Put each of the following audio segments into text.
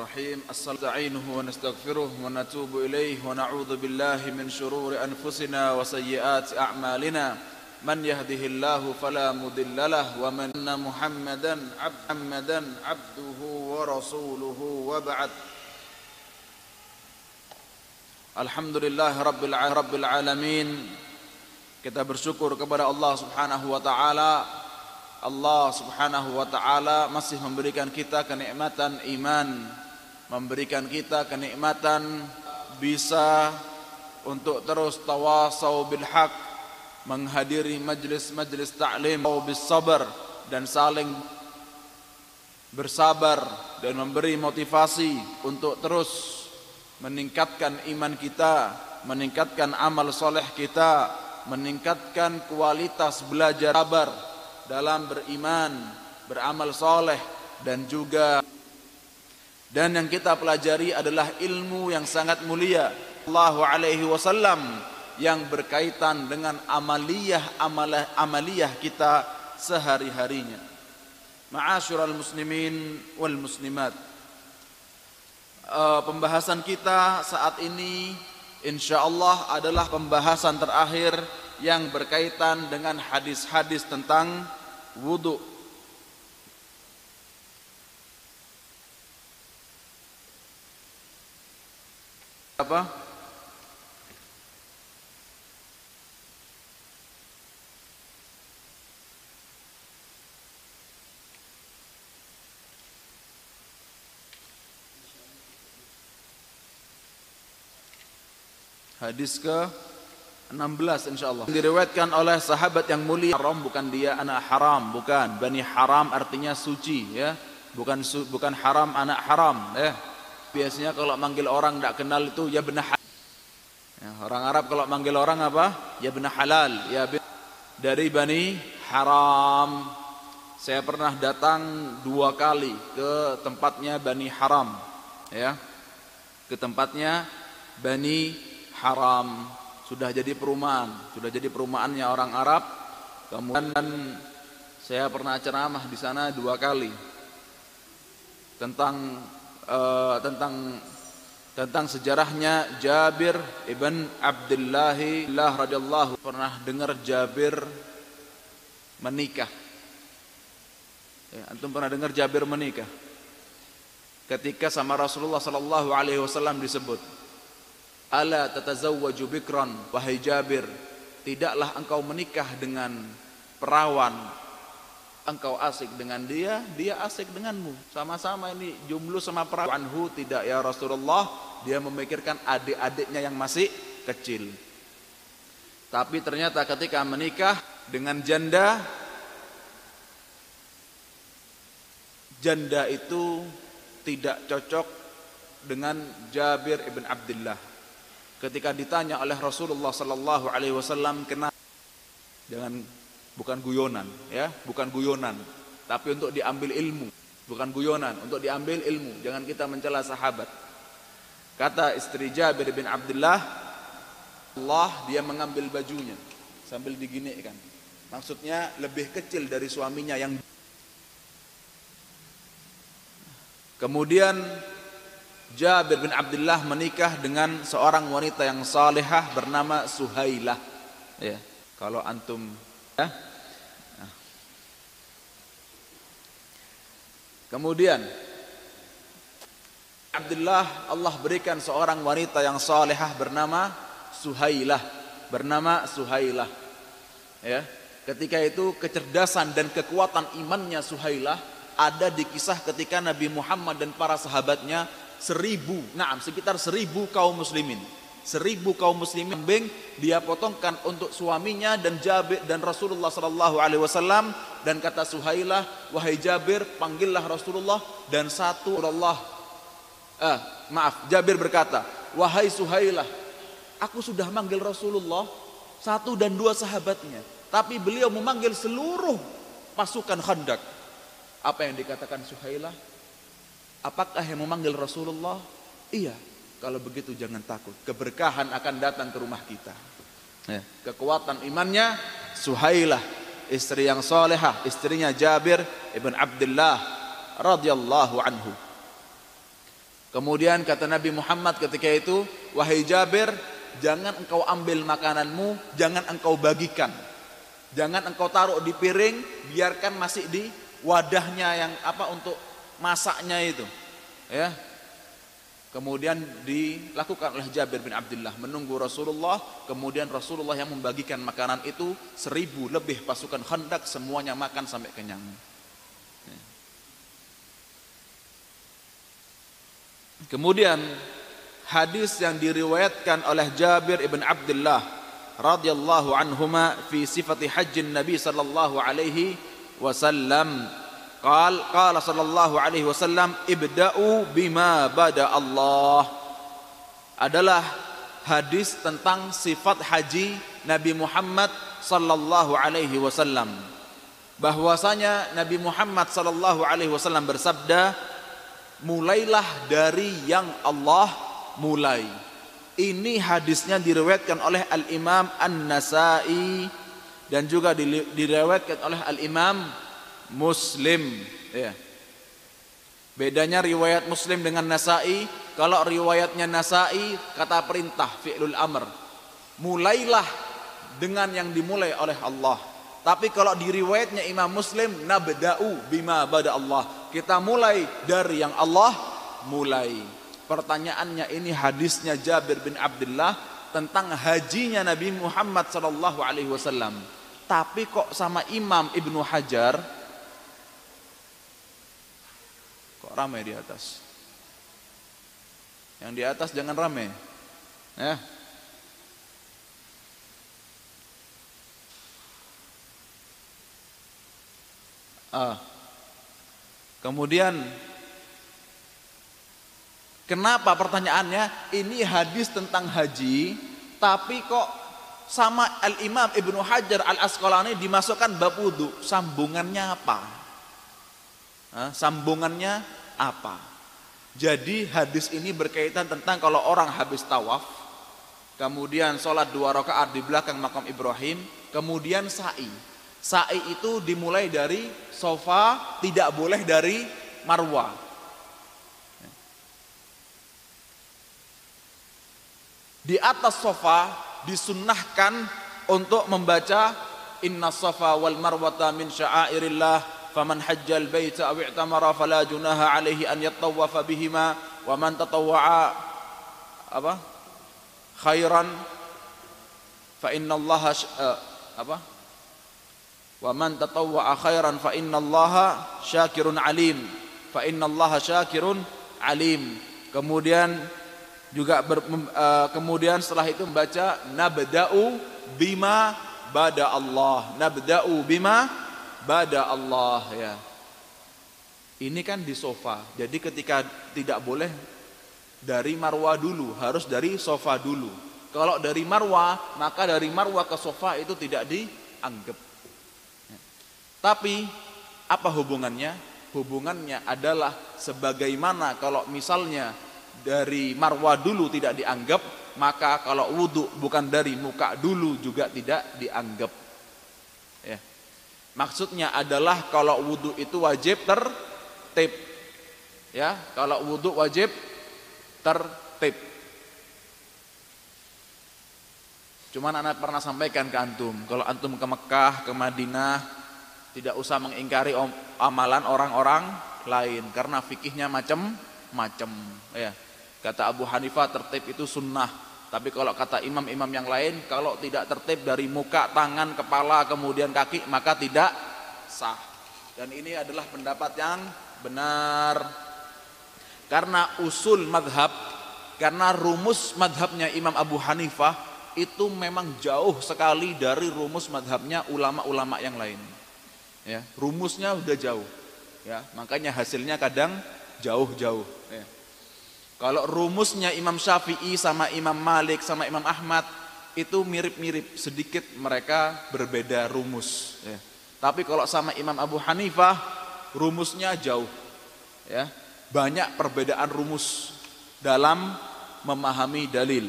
الرحيم الصلاة الصلدعينه ونستغفره ونتوب إليه ونعوذ بالله من شرور أنفسنا وسيئات أعمالنا. من يهده الله فلا مضل له ومن أن محمدا عبد محمدا عبده ورسوله وبعد. الحمد لله رب رب العالمين. Kita bersyukur kepada Allah Subhanahu wa taala. Allah Subhanahu wa taala masih memberikan kita kenikmatan iman. Memberikan kita kenikmatan bisa untuk terus tawasau bil haq Menghadiri majlis-majlis ta'lim bis sabar dan saling bersabar dan memberi motivasi untuk terus meningkatkan iman kita, meningkatkan amal soleh kita, meningkatkan kualitas belajar sabar dalam beriman, beramal soleh dan juga dan yang kita pelajari adalah ilmu yang sangat mulia Allah alaihi wasallam yang berkaitan dengan amaliyah amalah amaliyah kita sehari-harinya. Ma'asyiral muslimin wal muslimat uh, pembahasan kita saat ini insya Allah adalah pembahasan terakhir yang berkaitan dengan hadis-hadis tentang wudhu. Apa? Hadis ke 16 insyaallah. Diriwayatkan oleh sahabat yang mulia haram bukan dia anak haram, bukan. Bani haram artinya suci ya. Bukan bukan haram anak haram ya. Biasanya kalau manggil orang tidak kenal itu ya benar ya, orang Arab kalau manggil orang apa? Ya benar halal, ya bin, dari Bani Haram. Saya pernah datang dua kali ke tempatnya Bani Haram ya. Ke tempatnya Bani haram sudah jadi perumahan sudah jadi perumahannya orang Arab kemudian saya pernah ceramah di sana dua kali tentang uh, tentang tentang sejarahnya Jabir ibn Abdullah radhiyallahu pernah dengar Jabir menikah? Ya, antum pernah dengar Jabir menikah? Ketika sama Rasulullah sallallahu alaihi wasallam disebut Ala tatazawwaju bikran wahai Jabir tidaklah engkau menikah dengan perawan engkau asik dengan dia dia asik denganmu. Sama-sama ini jumlu sama perawan anhu tidak ya Rasulullah. Dia memikirkan adik-adiknya yang masih kecil. Tapi ternyata ketika menikah dengan janda janda itu tidak cocok dengan Jabir ibn Abdullah. Ketika ditanya oleh Rasulullah sallallahu alaihi wasallam kenapa? Dengan bukan guyonan ya bukan guyonan tapi untuk diambil ilmu bukan guyonan untuk diambil ilmu jangan kita mencela sahabat kata istri Jabir bin Abdullah Allah dia mengambil bajunya sambil diginikan maksudnya lebih kecil dari suaminya yang kemudian Jabir bin Abdullah menikah dengan seorang wanita yang salehah bernama Suhailah. Ya, kalau antum ya. Kemudian Abdullah Allah berikan seorang wanita yang salehah bernama Suhailah, bernama Suhailah. Ya, ketika itu kecerdasan dan kekuatan imannya Suhailah ada di kisah ketika Nabi Muhammad dan para sahabatnya seribu, nah sekitar seribu kaum muslimin. Seribu kaum muslimin kambing dia potongkan untuk suaminya dan Jabir dan Rasulullah sallallahu alaihi wasallam dan kata Suhailah wahai Jabir panggillah Rasulullah dan satu Allah eh, maaf Jabir berkata wahai Suhailah aku sudah manggil Rasulullah satu dan dua sahabatnya tapi beliau memanggil seluruh pasukan Khandak apa yang dikatakan Suhailah Apakah yang memanggil Rasulullah? Iya. Kalau begitu jangan takut. Keberkahan akan datang ke rumah kita. Ya. Kekuatan imannya Suhailah, istri yang solehah, istrinya Jabir ibn Abdullah radhiyallahu anhu. Kemudian kata Nabi Muhammad ketika itu, wahai Jabir, jangan engkau ambil makananmu, jangan engkau bagikan. Jangan engkau taruh di piring, biarkan masih di wadahnya yang apa untuk masaknya itu. Ya. Kemudian dilakukan oleh Jabir bin Abdullah menunggu Rasulullah, kemudian Rasulullah yang membagikan makanan itu seribu lebih pasukan hendak semuanya makan sampai kenyang. Kemudian hadis yang diriwayatkan oleh Jabir ibn Abdullah radhiyallahu anhuma fi sifati hajjin Nabi sallallahu alaihi wasallam qal qala sallallahu alaihi wasallam ibda'u bima bada Allah adalah hadis tentang sifat haji Nabi Muhammad sallallahu alaihi wasallam bahwasanya Nabi Muhammad sallallahu alaihi wasallam bersabda mulailah dari yang Allah mulai. Ini hadisnya diriwayatkan oleh Al-Imam An-Nasai dan juga diriwayatkan oleh Al-Imam Muslim, ya. Bedanya riwayat Muslim dengan Nasai, kalau riwayatnya Nasai kata perintah fi'lul amr. Mulailah dengan yang dimulai oleh Allah. Tapi kalau di riwayatnya Imam Muslim nabda'u bima bada Allah kita mulai dari yang Allah mulai. Pertanyaannya ini hadisnya Jabir bin Abdullah tentang hajinya Nabi Muhammad wasallam. Tapi kok sama Imam Ibnu Hajar kok ramai di atas? Yang di atas jangan ramai. Ya. Ah. Kemudian kenapa pertanyaannya ini hadis tentang haji tapi kok sama Al-Imam Ibnu Hajar Al-Asqalani dimasukkan bab wudu sambungannya apa? Hah? Sambungannya apa? Jadi hadis ini berkaitan tentang kalau orang habis tawaf kemudian sholat dua rakaat di belakang makam Ibrahim kemudian sa'i Sa'i itu dimulai dari sofa, tidak boleh dari marwah. Di atas sofa disunnahkan untuk membaca Inna safa wal marwata min sya'airillah aw i'tamara fala junaha alaihi an yattawafa bihima wa man tatawwa'a apa khairan fa inna Allah uh, apa Wa man tatawwa'a khairan fa innallaha syakirun alim. Fa innallaha syakirun alim. Kemudian juga ber, uh, kemudian setelah itu membaca nabda'u bima bada Allah. Nabda'u bima bada Allah ya. Ini kan di sofa. Jadi ketika tidak boleh dari marwah dulu, harus dari sofa dulu. Kalau dari marwah, maka dari marwah ke sofa itu tidak dianggap. Tapi apa hubungannya? Hubungannya adalah sebagaimana kalau misalnya dari marwah dulu tidak dianggap, maka kalau wudhu bukan dari muka dulu juga tidak dianggap. Ya. Maksudnya adalah kalau wudhu itu wajib tertib. Ya, kalau wudhu wajib tertib. Cuman anak pernah sampaikan ke antum, kalau antum ke Mekah, ke Madinah, tidak usah mengingkari amalan orang-orang lain karena fikihnya macam-macam ya. Kata Abu Hanifah tertib itu sunnah. Tapi kalau kata imam-imam yang lain kalau tidak tertib dari muka, tangan, kepala kemudian kaki maka tidak sah. Dan ini adalah pendapat yang benar. Karena usul madhab, karena rumus madhabnya Imam Abu Hanifah itu memang jauh sekali dari rumus madhabnya ulama-ulama yang lain ya rumusnya udah jauh ya makanya hasilnya kadang jauh-jauh ya. Kalau rumusnya Imam Syafi'i sama Imam Malik sama Imam Ahmad itu mirip-mirip sedikit mereka berbeda rumus ya. tapi kalau sama Imam Abu Hanifah rumusnya jauh ya banyak perbedaan rumus dalam memahami dalil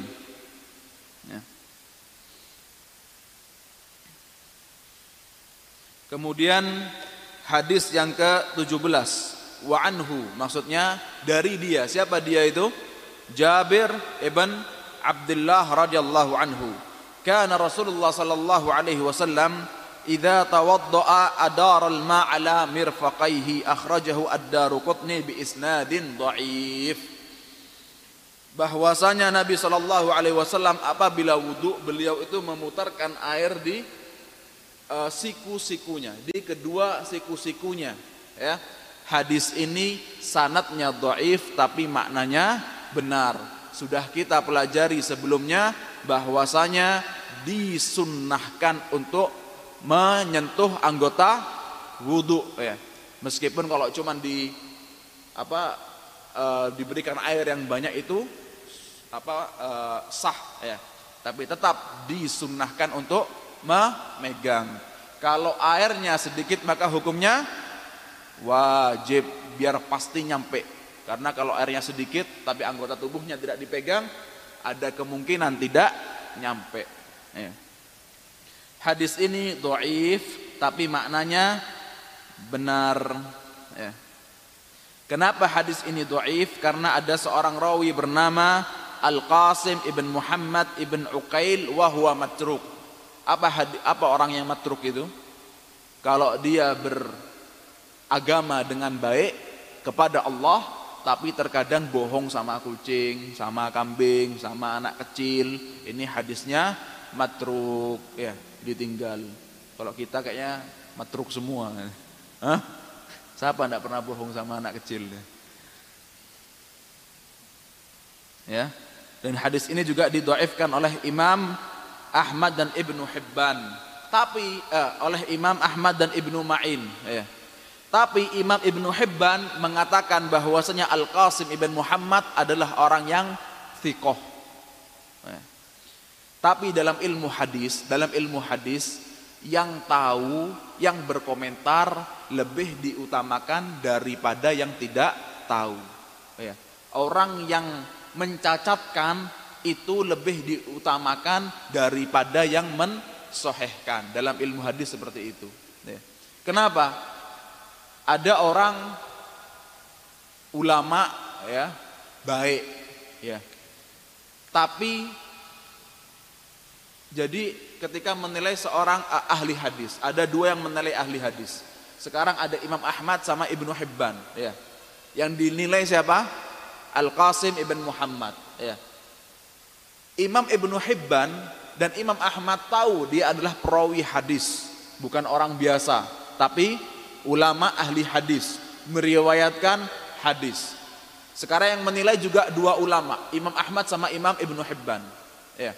ya. Kemudian hadis yang ke-17 wa anhu. Maksudnya dari dia. Siapa dia itu? Jabir ibn Abdullah radhiyallahu anhu. Kana Rasulullah sallallahu alaihi wasallam idza tawaddaa adara al-ma' ala mirfaqaihi akhrajahu ad-Daruqutni bi isnadin dhaif bahwasanya Nabi Shallallahu Alaihi Wasallam apabila wudhu beliau itu memutarkan air di uh, siku-sikunya di kedua siku-sikunya ya hadis ini sanatnya doif tapi maknanya benar. Sudah kita pelajari sebelumnya bahwasanya disunnahkan untuk menyentuh anggota wudhu ya. Meskipun kalau cuman di apa e, diberikan air yang banyak itu apa e, sah ya. Tapi tetap disunnahkan untuk memegang. Kalau airnya sedikit maka hukumnya wajib biar pasti nyampe karena kalau airnya sedikit tapi anggota tubuhnya tidak dipegang ada kemungkinan tidak nyampe ya. Hadis ini doif tapi maknanya benar. Ya. Kenapa hadis ini doif? Karena ada seorang rawi bernama Al-Qasim ibn Muhammad ibn Uqail wahwa matruk. Apa apa orang yang matruk itu? Kalau dia beragama dengan baik kepada Allah tapi terkadang bohong sama kucing, sama kambing, sama anak kecil. Ini hadisnya matruk ya ditinggal. Kalau kita kayaknya matruk semua. Hah? Siapa tidak pernah bohong sama anak kecil? Ya. Dan hadis ini juga didoifkan oleh Imam Ahmad dan Ibnu Hibban. Tapi eh, oleh Imam Ahmad dan Ibnu Ma'in. Ya. Tapi Imam Ibnu Hibban mengatakan bahwasanya Al Qasim ibn Muhammad adalah orang yang thikoh. Ya. Tapi dalam ilmu hadis, dalam ilmu hadis yang tahu, yang berkomentar lebih diutamakan daripada yang tidak tahu. Ya. Orang yang mencacatkan itu lebih diutamakan daripada yang mensohehkan dalam ilmu hadis seperti itu. Ya. Kenapa? Ada orang ulama ya baik ya, tapi jadi ketika menilai seorang ahli hadis, ada dua yang menilai ahli hadis. Sekarang ada Imam Ahmad sama Ibnu Hibban, ya. Yang dinilai siapa? Al Qasim ibn Muhammad, ya. Imam Ibnu Hibban dan Imam Ahmad tahu dia adalah perawi hadis, bukan orang biasa, tapi ulama ahli hadis, meriwayatkan hadis. Sekarang yang menilai juga dua ulama, Imam Ahmad sama Imam Ibnu Hibban, ya.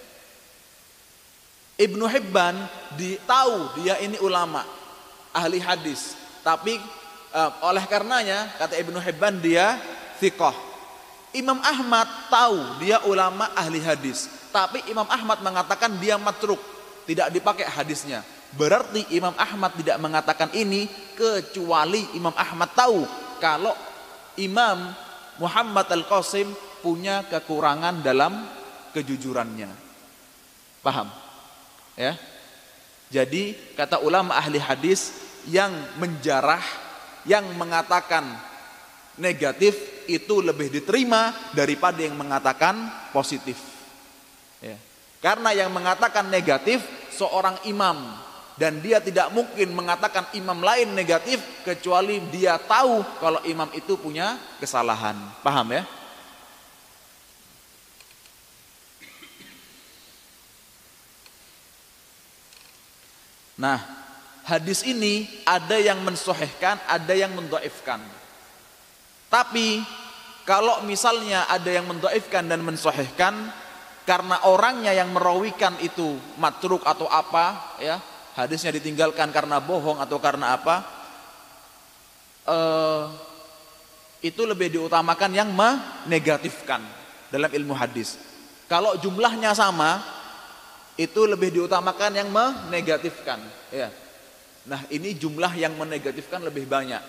Ibnu Hibban tahu dia ini ulama, ahli hadis. Tapi uh, oleh karenanya kata Ibnu Hibban dia thiqah. Imam Ahmad tahu dia ulama ahli hadis. Tapi Imam Ahmad mengatakan dia matruk, tidak dipakai hadisnya. Berarti Imam Ahmad tidak mengatakan ini kecuali Imam Ahmad tahu kalau Imam Muhammad Al-Qasim punya kekurangan dalam kejujurannya. Paham? Ya. Jadi kata ulama ahli hadis yang menjarah, yang mengatakan negatif itu lebih diterima daripada yang mengatakan positif. Ya. Karena yang mengatakan negatif seorang imam dan dia tidak mungkin mengatakan imam lain negatif kecuali dia tahu kalau imam itu punya kesalahan. Paham ya? Nah, hadis ini ada yang mensohehkan, ada yang mendoifkan. Tapi kalau misalnya ada yang mendoifkan dan mensohehkan, karena orangnya yang merawikan itu matruk atau apa, ya hadisnya ditinggalkan karena bohong atau karena apa, eh, itu lebih diutamakan yang menegatifkan dalam ilmu hadis. Kalau jumlahnya sama, itu lebih diutamakan yang menegatifkan ya. Nah ini jumlah yang menegatifkan lebih banyak.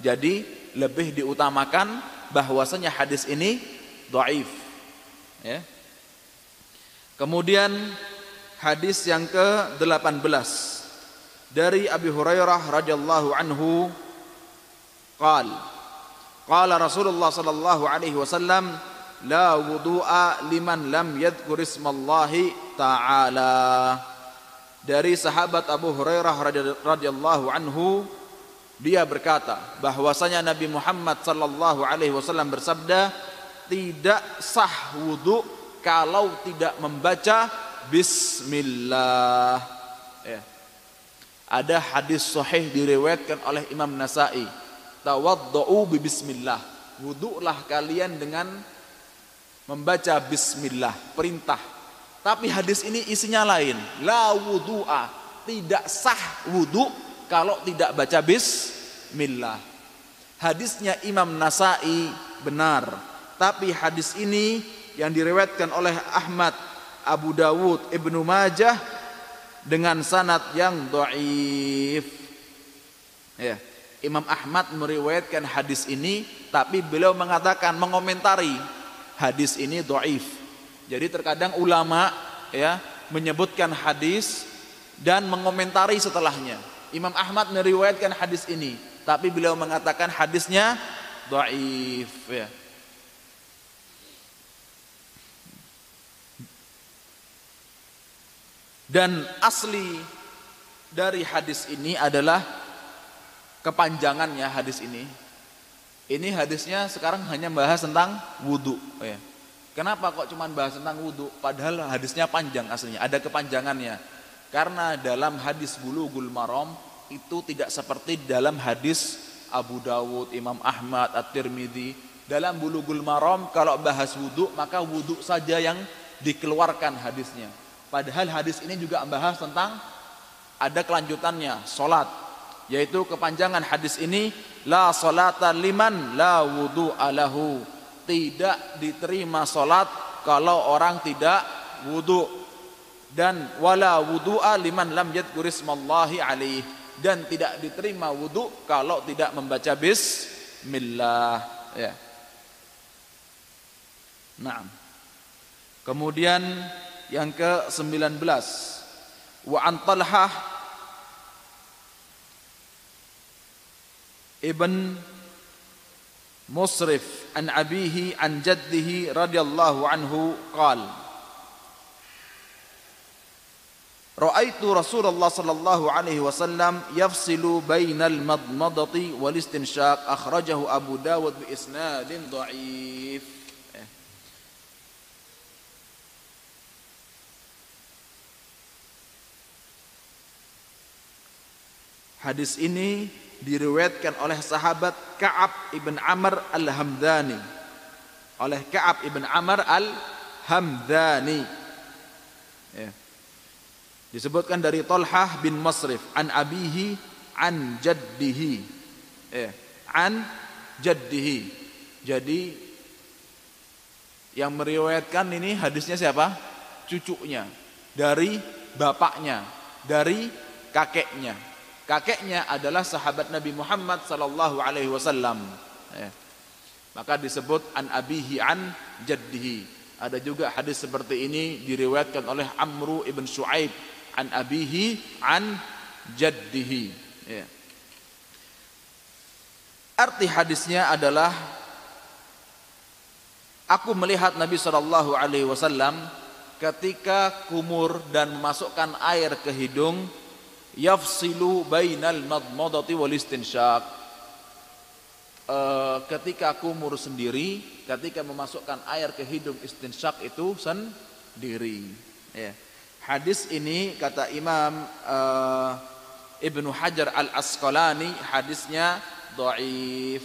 Jadi lebih diutamakan bahwasanya hadis ini dhaif ya. Kemudian hadis yang ke-18 dari Abi Hurairah radhiyallahu anhu qal Qala Rasulullah sallallahu alaihi wasallam la wudu'a liman lam yadhkur ismallahi ta'ala. Dari sahabat Abu Hurairah radhiyallahu anhu dia berkata bahwasanya Nabi Muhammad sallallahu alaihi wasallam bersabda tidak sah wudu kalau tidak membaca bismillah. Ya. Ada hadis sahih diriwayatkan oleh Imam Nasai tawaddu'u bi bismillah. Wudulah kalian dengan membaca bismillah, perintah. Tapi hadis ini isinya lain. La wudu'a, tidak sah wudu kalau tidak baca bismillah. Hadisnya Imam Nasai benar, tapi hadis ini yang diriwayatkan oleh Ahmad, Abu Dawud, Ibnu Majah dengan sanad yang dhaif. Ya. Imam Ahmad meriwayatkan hadis ini tapi beliau mengatakan mengomentari hadis ini doif. Jadi terkadang ulama ya menyebutkan hadis dan mengomentari setelahnya. Imam Ahmad meriwayatkan hadis ini tapi beliau mengatakan hadisnya doif ya. Dan asli dari hadis ini adalah kepanjangannya hadis ini. Ini hadisnya sekarang hanya bahas tentang wudhu. Ya. Kenapa kok cuma bahas tentang wudhu? Padahal hadisnya panjang aslinya, ada kepanjangannya. Karena dalam hadis bulughul maram itu tidak seperti dalam hadis Abu Dawud, Imam Ahmad, At-Tirmidzi. Dalam bulughul maram kalau bahas wudhu maka wudhu saja yang dikeluarkan hadisnya. Padahal hadis ini juga membahas tentang ada kelanjutannya, solat yaitu kepanjangan hadis ini la salata liman la wudu alahu tidak diterima salat kalau orang tidak wudu. Dan wala wudu'a liman lam yadhkur ismallahi alaih dan tidak diterima wudu kalau tidak membaca bismillah. Ya. Nah. Kemudian yang ke-19 wa an Talhah مصرف عن أبيه عن جده رضي الله عنه قال رأيت رسول الله صلى الله عليه وسلم يفصل بين المضمضة والاستنشاق أخرجه أبو داود بإسناد ضعيف Hadis ini diriwayatkan oleh sahabat Ka'ab ibn Amr al-Hamdani. Oleh Ka'ab ibn Amr al-Hamdani. Ya. disebutkan dari Tolhah bin Masrif an abihi an jaddihi. Ya. an jaddihi. Jadi yang meriwayatkan ini hadisnya siapa? Cucunya. Dari bapaknya. Dari kakeknya kakeknya adalah sahabat Nabi Muhammad sallallahu alaihi wasallam. Ya. Maka disebut an abihi an jaddihi. Ada juga hadis seperti ini diriwayatkan oleh Amru ibn Shu'aib an abihi an jaddihi. Ya. Arti hadisnya adalah aku melihat Nabi sallallahu alaihi wasallam ketika kumur dan memasukkan air ke hidung yafsilu bainal madmadati wal istinsyaq e, ketika kumur sendiri ketika memasukkan air ke hidung istinsyaq itu sendiri. Ya. hadis ini kata Imam e, Ibnu Hajar Al Asqalani hadisnya dhaif.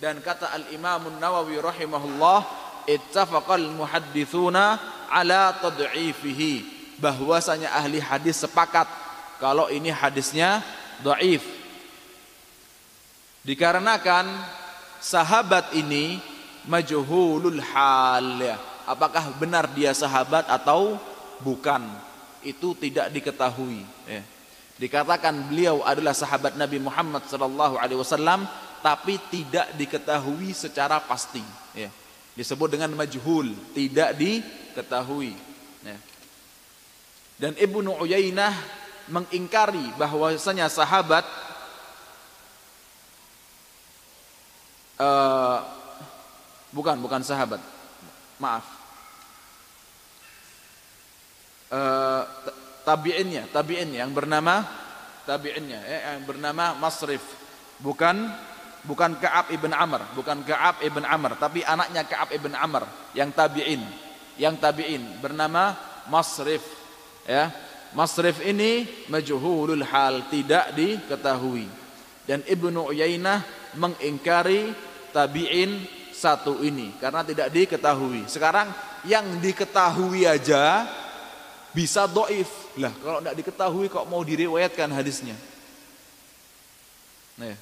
Dan kata Al Imam Nawawi rahimahullah ittafaqal muhadditsuna ala tad'ifihi. Bahwasanya ahli hadis sepakat kalau ini hadisnya dhaif. Dikarenakan sahabat ini majhulul hal ya. Apakah benar dia sahabat atau bukan? Itu tidak diketahui ya. Dikatakan beliau adalah sahabat Nabi Muhammad sallallahu alaihi wasallam tapi tidak diketahui secara pasti ya. Disebut dengan majhul, tidak diketahui ya. Dan Ibnu Uyainah mengingkari bahwasanya sahabat uh, bukan bukan sahabat. Maaf. Uh, tabiinnya tabiin yang bernama tabiinnya ya, yang bernama Masrif. Bukan bukan Ka'ab ibn Amr bukan Ka'ab ibn Amr tapi anaknya Ka'ab ibn Amr yang tabiin yang tabiin bernama Masrif ya Masrif ini majhulul hal tidak diketahui dan Ibnu Uyainah mengingkari tabi'in satu ini karena tidak diketahui. Sekarang yang diketahui aja bisa doif. Lah kalau tidak diketahui kok mau diriwayatkan hadisnya. Nah.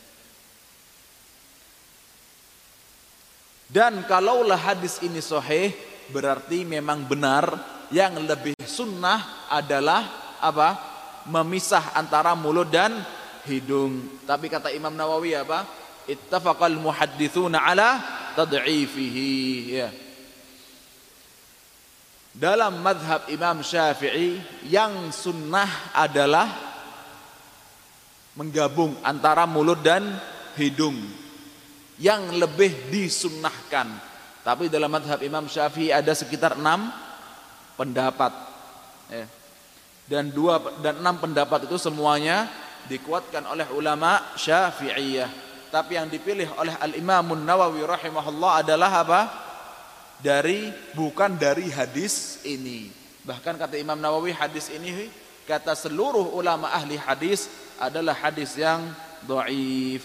Dan kalaulah hadis ini sahih berarti memang benar yang lebih sunnah adalah apa? Memisah antara mulut dan hidung. Tapi kata Imam Nawawi apa? Ittafaqal muhadditsuna ala tad'ifihi ya. Dalam madhab Imam Syafi'i yang sunnah adalah menggabung antara mulut dan hidung yang lebih disunnahkan. Tapi dalam madhab Imam Syafi'i ada sekitar enam pendapat. Ya dan dua dan enam pendapat itu semuanya dikuatkan oleh ulama Syafi'iyah. Tapi yang dipilih oleh Al Imam Nawawi rahimahullah adalah apa? Dari bukan dari hadis ini. Bahkan kata Imam Nawawi hadis ini kata seluruh ulama ahli hadis adalah hadis yang dhaif.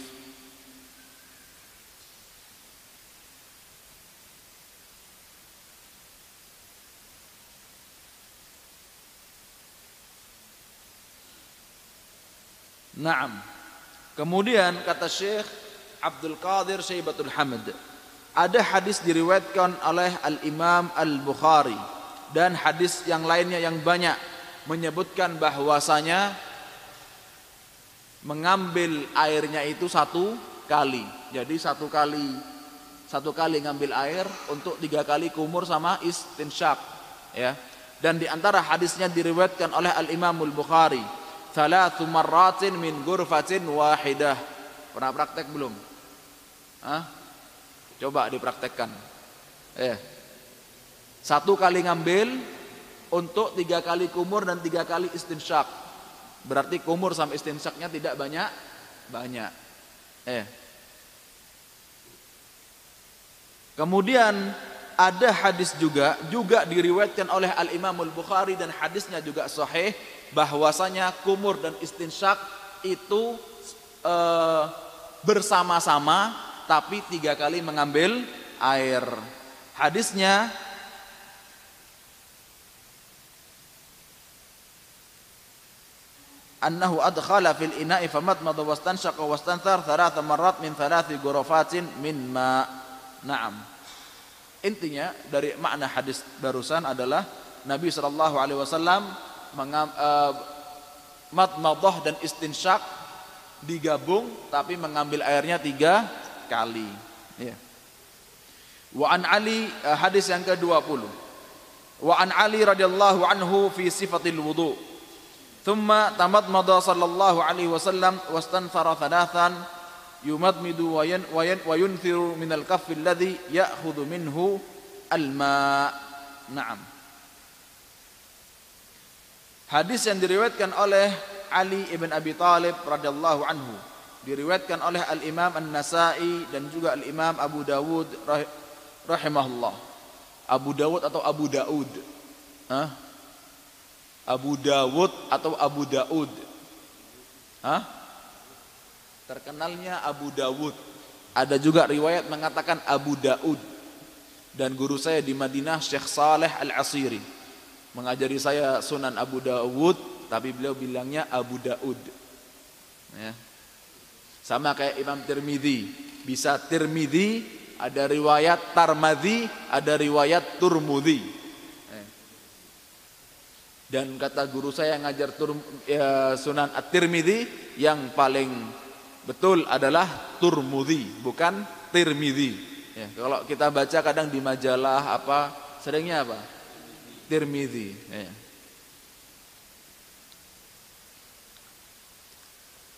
Naam. Kemudian kata Syekh Abdul Qadir Syaibatul Hamid, ada hadis diriwayatkan oleh Al-Imam Al-Bukhari dan hadis yang lainnya yang banyak menyebutkan bahwasanya mengambil airnya itu satu kali. Jadi satu kali satu kali ngambil air untuk tiga kali kumur sama istinsyak ya. Dan di antara hadisnya diriwayatkan oleh Al Imamul Bukhari Salatu marratin min gurfatin wahidah. Pernah praktek belum? Hah? Coba dipraktekkan. Eh. Satu kali ngambil untuk tiga kali kumur dan tiga kali istinsyak. Berarti kumur sama istinsyaknya tidak banyak banyak. Eh. Kemudian ada hadis juga juga diriwayatkan oleh Al Imam Al Bukhari dan hadisnya juga sahih bahwasanya kumur dan istinsyak itu e, bersama-sama tapi tiga kali mengambil air. Hadisnya annahu adkhala fil ina'i famatmada wastanshaqa wastanthar thalatha marrat min thalathi ghurafatin min ma. Naam. Intinya dari makna hadis barusan adalah Nabi sallallahu alaihi wasallam mengam, uh, matmadah dan istinsyak digabung tapi mengambil airnya tiga kali. Ya. Wa an Ali uh, hadis yang ke-20. Wa an Ali radhiyallahu anhu fi sifatil wudu. Thumma tamadmada sallallahu alaihi wasallam wastanthara thalathan yumadmidu wa yan wa yunthiru min al-kaffi alladhi ya'khudhu minhu al-ma'. Hadis yang diriwayatkan oleh Ali ibn Abi Talib radhiyallahu anhu diriwayatkan oleh Al Imam An Nasai dan juga Al Imam Abu Dawud rahimahullah. Abu Dawud atau Abu Daud? Hah? Abu Dawud atau Abu Daud? Hah? Terkenalnya Abu Dawud. Ada juga riwayat mengatakan Abu Daud. Dan guru saya di Madinah Syekh Saleh Al-Asiri mengajari saya Sunan Abu Dawud tapi beliau bilangnya Abu Daud. Ya. sama kayak Imam Tirmidzi. Bisa Tirmidzi ada riwayat Tarmadhi ada riwayat Turmudi ya. dan kata guru saya yang ngajar ya, Sunan At-Tirmidzi yang paling betul adalah Turmudi bukan Tirmidzi. Ya, kalau kita baca kadang di majalah apa seringnya apa Tirmidzi. Ya.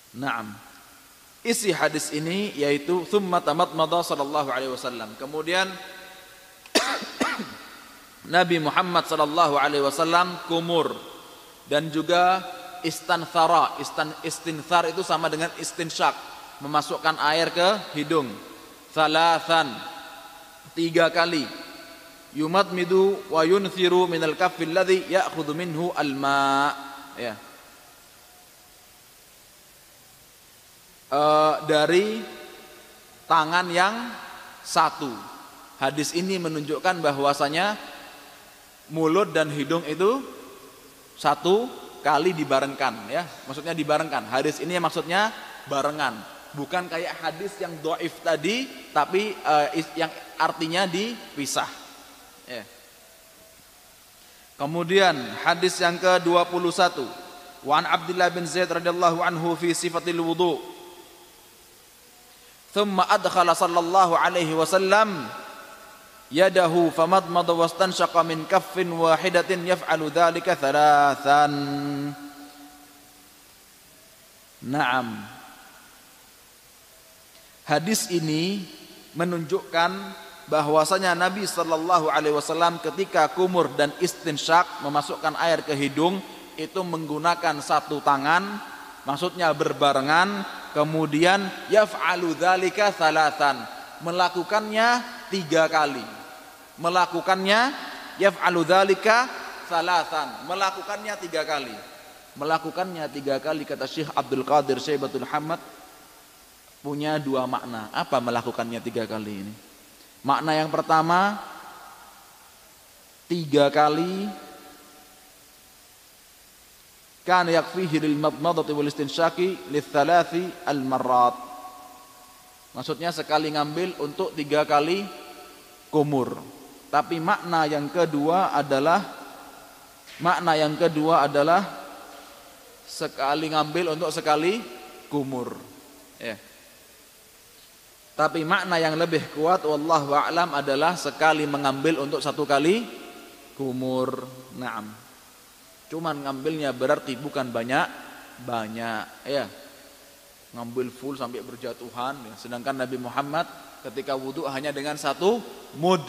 Naam. isi hadis ini yaitu thumma tamatmada sallallahu alaihi wasallam. Kemudian Nabi Muhammad sallallahu alaihi wasallam kumur dan juga istanthara. Istan, istinthar itu sama dengan istinsyak, memasukkan air ke hidung. Thalathan tiga kali. Yumadmidu wa yunthiru minal kaffi alladhi ya'khudhu minhu al-ma. Ya. uh, dari tangan yang satu. Hadis ini menunjukkan bahwasanya mulut dan hidung itu satu kali dibarengkan ya. Maksudnya dibarengkan. Hadis ini maksudnya barengan. Bukan kayak hadis yang doif tadi tapi uh, yang artinya dipisah. Kemudian hadis yang ke-21. Wa an Abdullah bin Zaid radhiyallahu anhu fi sifatil wudu. Thumma adkhala sallallahu alaihi wasallam yadahu famadmada wastanshaqa min kaffin wahidatin yaf'alu dhalika thalathan. Naam. Hadis ini menunjukkan bahwasanya Nabi Shallallahu Alaihi Wasallam ketika kumur dan istinsyak memasukkan air ke hidung itu menggunakan satu tangan, maksudnya berbarengan kemudian yaf'alu dzalika salatan melakukannya tiga kali. Melakukannya yaf'alu dzalika salatan melakukannya tiga kali. Melakukannya tiga kali kata Syekh Abdul Qadir Syaibatul Hamad punya dua makna. Apa melakukannya tiga kali ini makna yang pertama tiga kali kana yakfihi lil madmadati wal istinsyaki litsalathi al marrat. Maksudnya sekali ngambil untuk tiga kali kumur. Tapi makna yang kedua adalah makna yang kedua adalah sekali ngambil untuk sekali kumur. Ya. Tapi makna yang lebih kuat wallahu a'lam adalah sekali mengambil untuk satu kali kumur. Naam. Cuman ngambilnya berarti bukan banyak banyak ya. Ngambil full sampai berjatuhan ya. Sedangkan Nabi Muhammad ketika wudhu hanya dengan satu mud.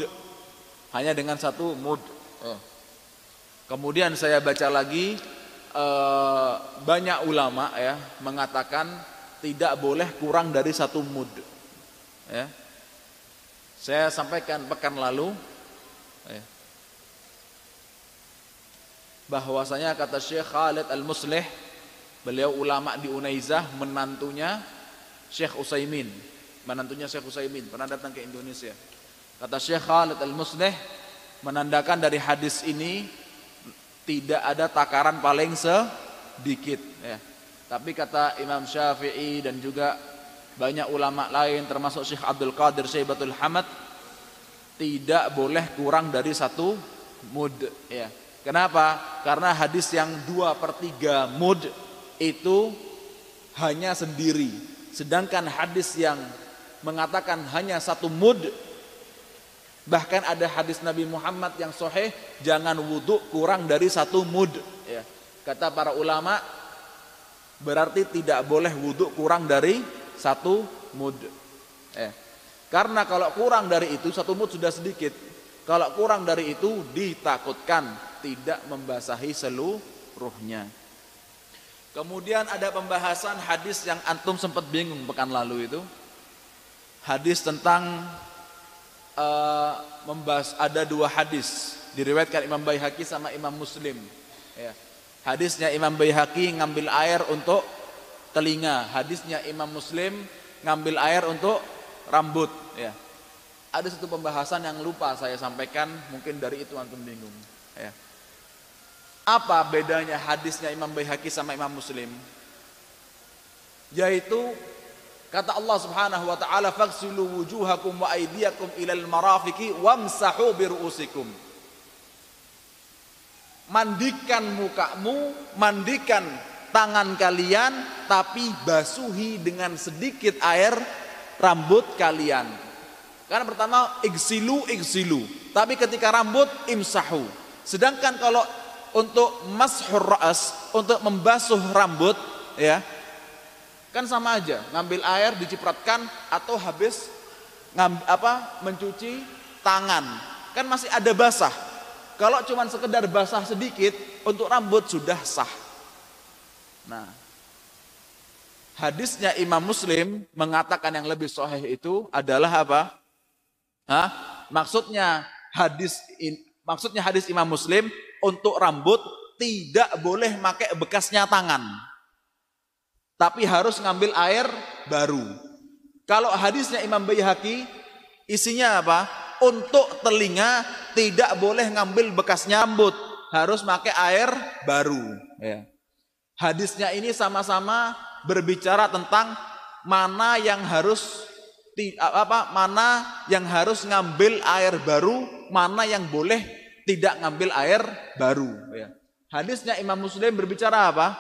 Hanya dengan satu mud. Ya. Kemudian saya baca lagi eh, banyak ulama ya mengatakan tidak boleh kurang dari satu mud. Ya. Saya sampaikan pekan lalu ya, bahwasanya kata Syekh Khalid Al-Muslih beliau ulama di Unaizah menantunya Syekh Usaimin menantunya Syekh Usaimin pernah datang ke Indonesia kata Syekh Khalid Al-Muslih menandakan dari hadis ini tidak ada takaran paling sedikit ya. tapi kata Imam Syafi'i dan juga banyak ulama lain termasuk Syekh Abdul Qadir Syaibatul Hamad tidak boleh kurang dari satu mud ya Kenapa? Karena hadis yang dua per tiga mud itu hanya sendiri. Sedangkan hadis yang mengatakan hanya satu mud bahkan ada hadis Nabi Muhammad yang soheh jangan wudhu kurang dari satu mud ya. kata para ulama berarti tidak boleh wudhu kurang dari satu mud ya. karena kalau kurang dari itu satu mud sudah sedikit kalau kurang dari itu ditakutkan tidak membasahi seluruhnya. Kemudian ada pembahasan hadis yang antum sempat bingung pekan lalu itu. Hadis tentang uh, membahas ada dua hadis diriwayatkan Imam Baihaqi sama Imam Muslim. Ya. Hadisnya Imam Baihaqi ngambil air untuk telinga, hadisnya Imam Muslim ngambil air untuk rambut. Ya. Ada satu pembahasan yang lupa saya sampaikan, mungkin dari itu antum bingung. Ya. Apa bedanya hadisnya Imam Baihaqi sama Imam Muslim? Yaitu kata Allah Subhanahu wa taala faghsilu wujuhakum wa aydiyakum ilal marafiqi wamsahu biruusikum. Mandikan mukamu, mandikan tangan kalian tapi basuhi dengan sedikit air rambut kalian. Karena pertama igsilu igsilu, tapi ketika rambut imsahu. Sedangkan kalau untuk mashur raas, untuk membasuh rambut ya. Kan sama aja, ngambil air dicipratkan atau habis ngam, apa mencuci tangan. Kan masih ada basah. Kalau cuma sekedar basah sedikit untuk rambut sudah sah. Nah, hadisnya Imam Muslim mengatakan yang lebih sahih itu adalah apa? Hah? Maksudnya hadis in, maksudnya hadis Imam Muslim untuk rambut tidak boleh pakai bekasnya tangan. Tapi harus ngambil air baru. Kalau hadisnya Imam Baihaqi isinya apa? Untuk telinga tidak boleh ngambil bekasnya rambut, harus pakai air baru. Ya. Hadisnya ini sama-sama berbicara tentang mana yang harus apa mana yang harus ngambil air baru, mana yang boleh tidak ngambil air baru. Ya. Hadisnya Imam Muslim berbicara apa?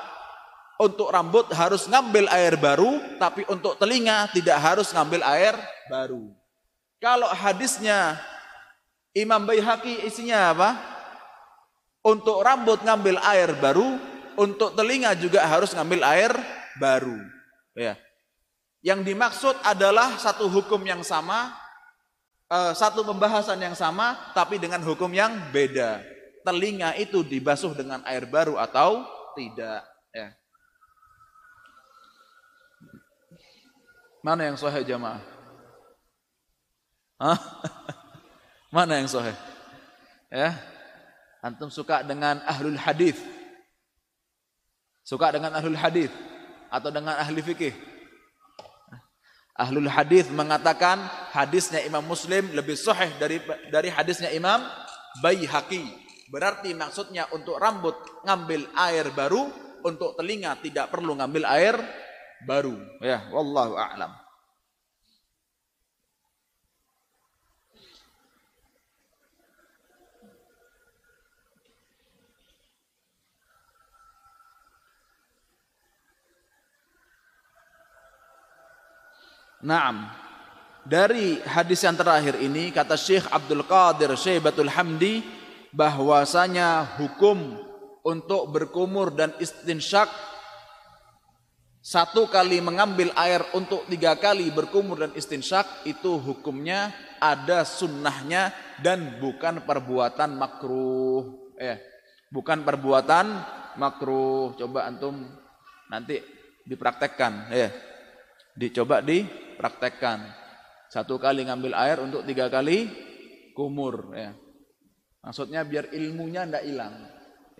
Untuk rambut harus ngambil air baru, tapi untuk telinga tidak harus ngambil air baru. Kalau hadisnya Imam Baihaqi isinya apa? Untuk rambut ngambil air baru, untuk telinga juga harus ngambil air baru. Ya. Yang dimaksud adalah satu hukum yang sama, eh, satu pembahasan yang sama, tapi dengan hukum yang beda. Telinga itu dibasuh dengan air baru atau tidak. Ya. Mana yang sahih jamaah? Hah? Mana yang sahih? Ya. Antum suka dengan ahlul hadis? Suka dengan ahlul hadis atau dengan ahli fikih? Ahlul hadis mengatakan hadisnya Imam Muslim lebih sahih dari dari hadisnya Imam Baihaqi. Berarti maksudnya untuk rambut ngambil air baru, untuk telinga tidak perlu ngambil air baru. Ya, wallahu a'lam. Naam. Dari hadis yang terakhir ini kata Syekh Abdul Qadir Syaibatul Hamdi bahwasanya hukum untuk berkumur dan istinsyak satu kali mengambil air untuk tiga kali berkumur dan istinsyak itu hukumnya ada sunnahnya dan bukan perbuatan makruh. Eh, bukan perbuatan makruh. Coba antum nanti dipraktekkan. Ya. Dicoba dipraktekkan. Satu kali ngambil air untuk tiga kali kumur. Ya. Maksudnya biar ilmunya ndak hilang.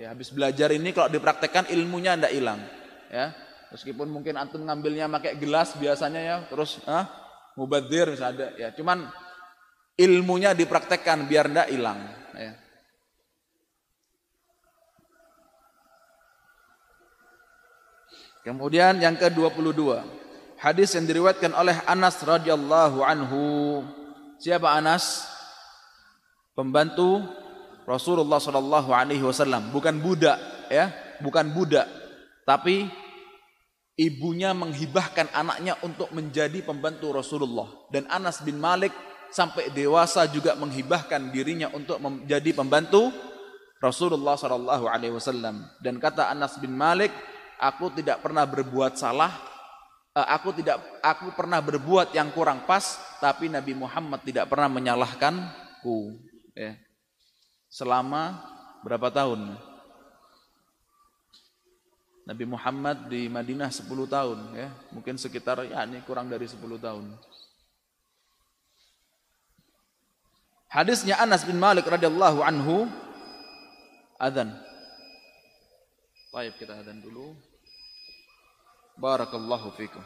Ya, habis belajar ini kalau dipraktekkan ilmunya ndak hilang. Ya. Meskipun mungkin antum ngambilnya pakai gelas biasanya ya, terus ah, mubadir ada ya. Cuman ilmunya dipraktekkan biar ndak hilang. Ya. Kemudian yang ke-22. Hadis yang diriwayatkan oleh Anas radhiyallahu anhu. Siapa Anas? Pembantu Rasulullah sallallahu alaihi wasallam, bukan budak ya, bukan budak. Tapi ibunya menghibahkan anaknya untuk menjadi pembantu Rasulullah dan Anas bin Malik sampai dewasa juga menghibahkan dirinya untuk menjadi pembantu Rasulullah sallallahu alaihi wasallam dan kata Anas bin Malik aku tidak pernah berbuat salah aku tidak aku pernah berbuat yang kurang pas tapi Nabi Muhammad tidak pernah menyalahkanku ya. selama berapa tahun? Nabi Muhammad di Madinah 10 tahun ya. Mungkin sekitar ya ini kurang dari 10 tahun. Hadisnya Anas bin Malik radhiyallahu anhu adzan. Baik kita adzan dulu بارك الله فيكم.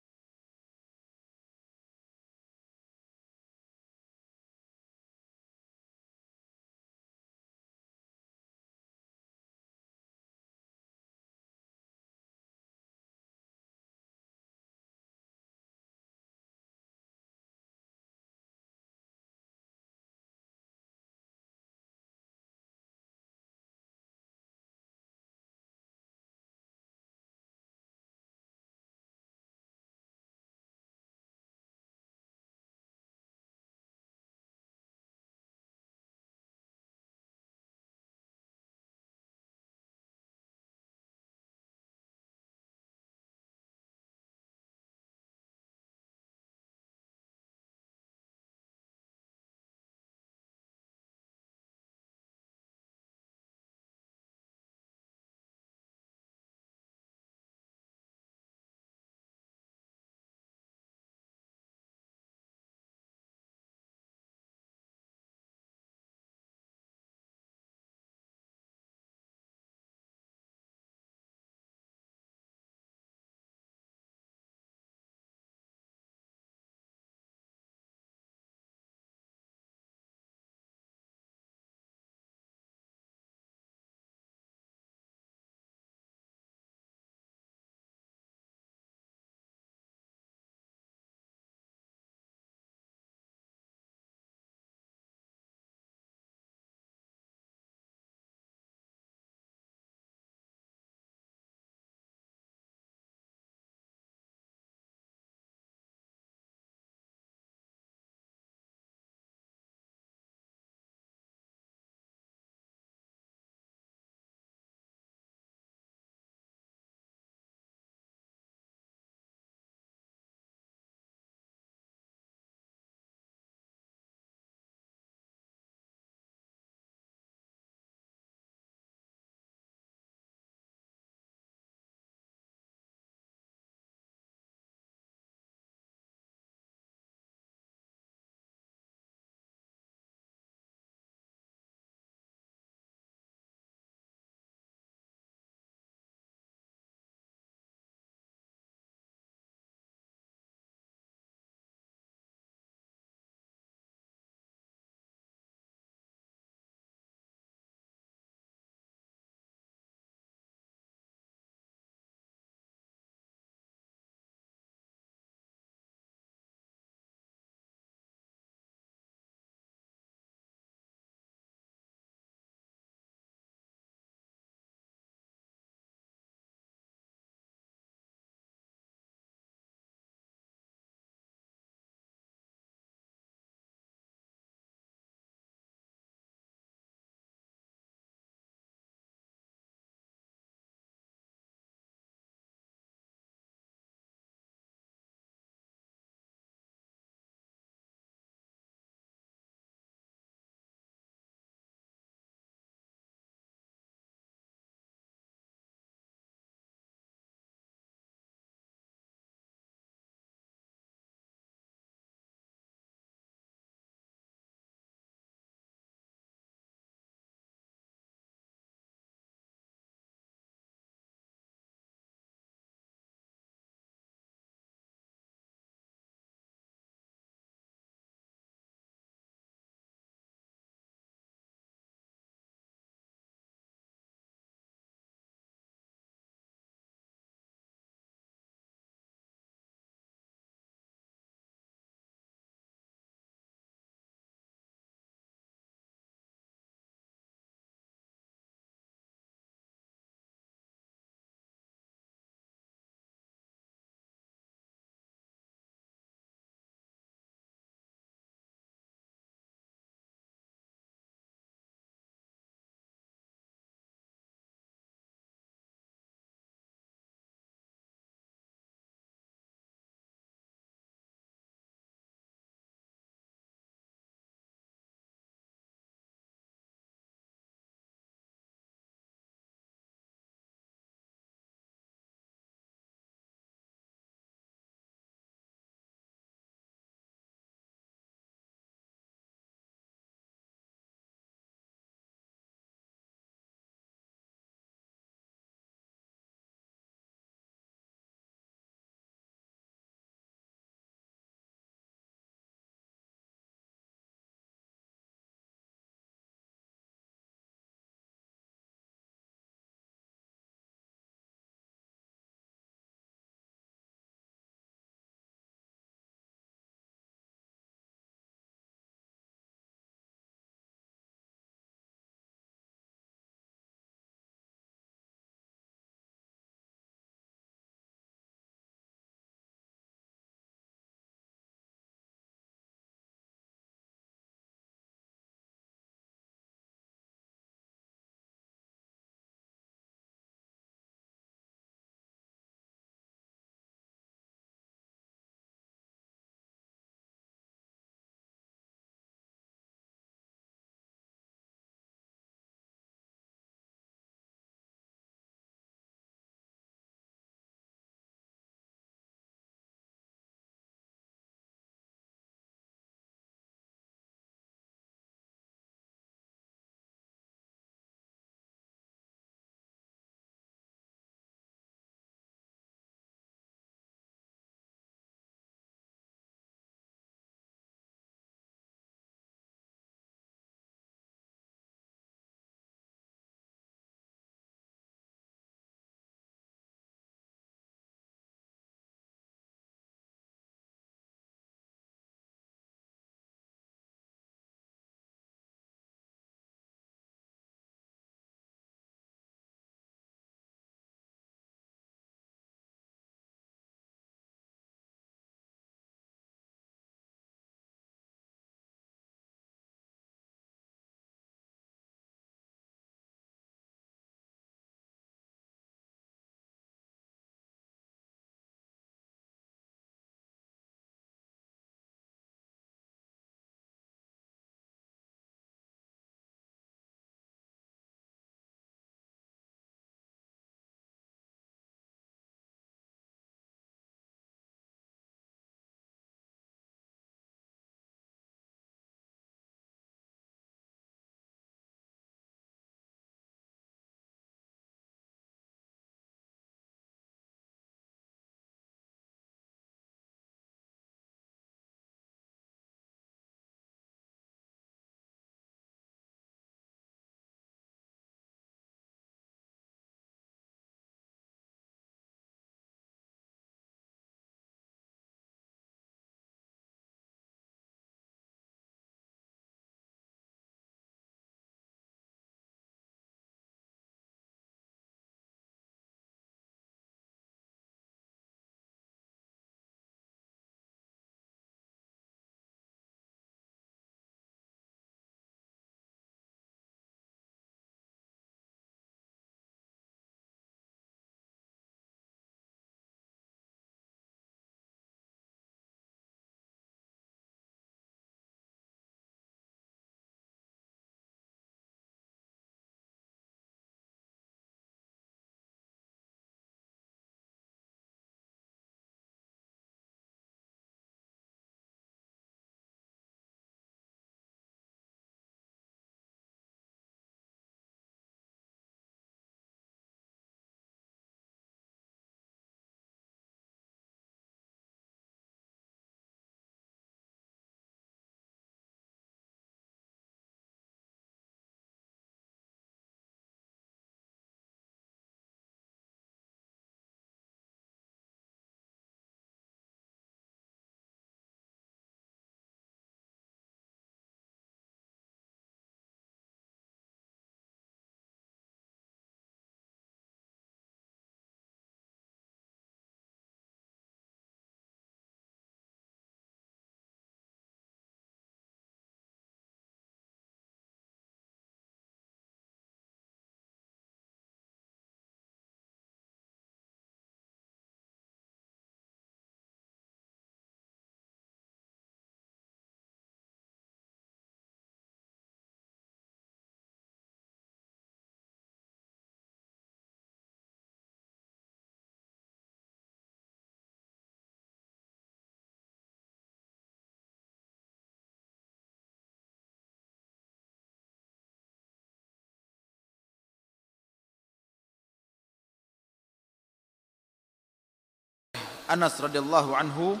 Anas radhiyallahu anhu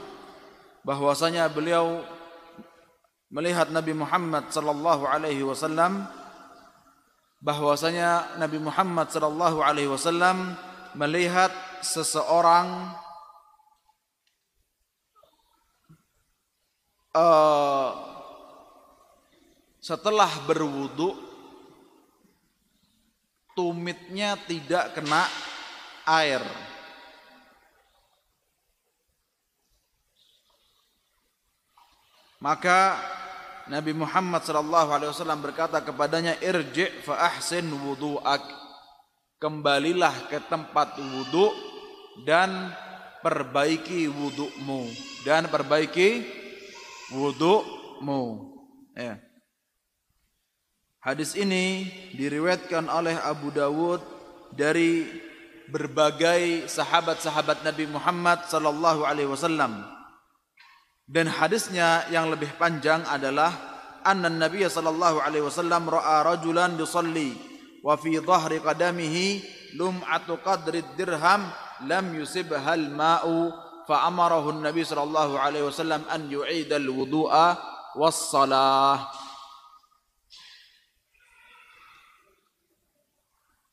bahwasanya beliau melihat Nabi Muhammad sallallahu alaihi wasallam bahwasanya Nabi Muhammad sallallahu alaihi wasallam melihat seseorang uh, setelah berwudu tumitnya tidak kena air maka Nabi Muhammad sallallahu alaihi wasallam berkata kepadanya irji fa ahsin wudu'ak. Kembalilah ke tempat wudu dan perbaiki wudu'mu. Dan perbaiki wudu'mu. Ya. Hadis ini diriwayatkan oleh Abu Dawud dari berbagai sahabat-sahabat Nabi Muhammad sallallahu alaihi wasallam. Dan hadisnya yang lebih panjang adalah anna Nabi sallallahu alaihi wasallam ra'a rajulan yusalli wa fi dhahri qadamihi lum'atu qadri dirham lam yusibha al-ma'u fa amarahu Nabi sallallahu alaihi wasallam an yu'ida al-wudu'a was-salah.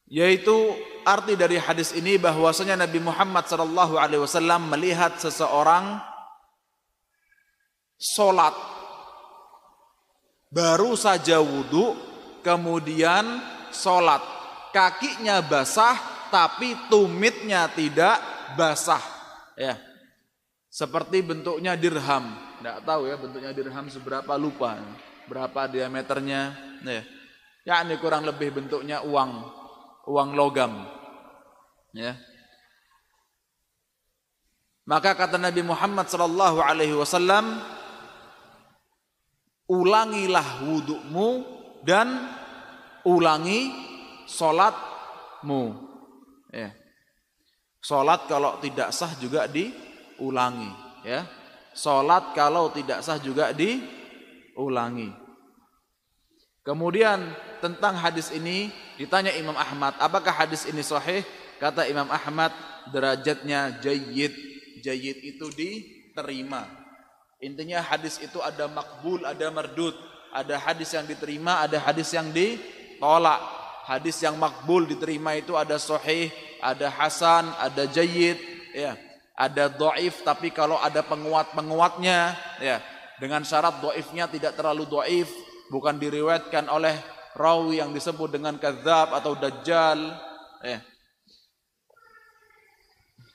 Yaitu arti dari hadis ini bahwasanya Nabi Muhammad sallallahu alaihi wasallam melihat seseorang solat baru saja wudhu kemudian solat kakinya basah tapi tumitnya tidak basah. Ya. Seperti bentuknya dirham. Tidak tahu ya bentuknya dirham seberapa lupa berapa diameternya. Ya ya ini kurang lebih bentuknya uang. Uang logam. Ya. Maka kata Nabi Muhammad sallallahu alaihi wasallam, ulangilah wudukmu dan ulangi solatmu. Ya. Solat kalau tidak sah juga diulangi. Ya. Solat kalau tidak sah juga diulangi. Kemudian tentang hadis ini ditanya Imam Ahmad, apakah hadis ini sahih? Kata Imam Ahmad, derajatnya jayyid. Jayyid itu diterima. Intinya hadis itu ada makbul, ada mardud. Ada hadis yang diterima, ada hadis yang ditolak. Hadis yang makbul diterima itu ada sahih, ada hasan, ada jayyid, ya. Ada doif, tapi kalau ada penguat-penguatnya, ya. Dengan syarat doifnya tidak terlalu doif, bukan diriwayatkan oleh rawi yang disebut dengan kadzab atau dajjal eh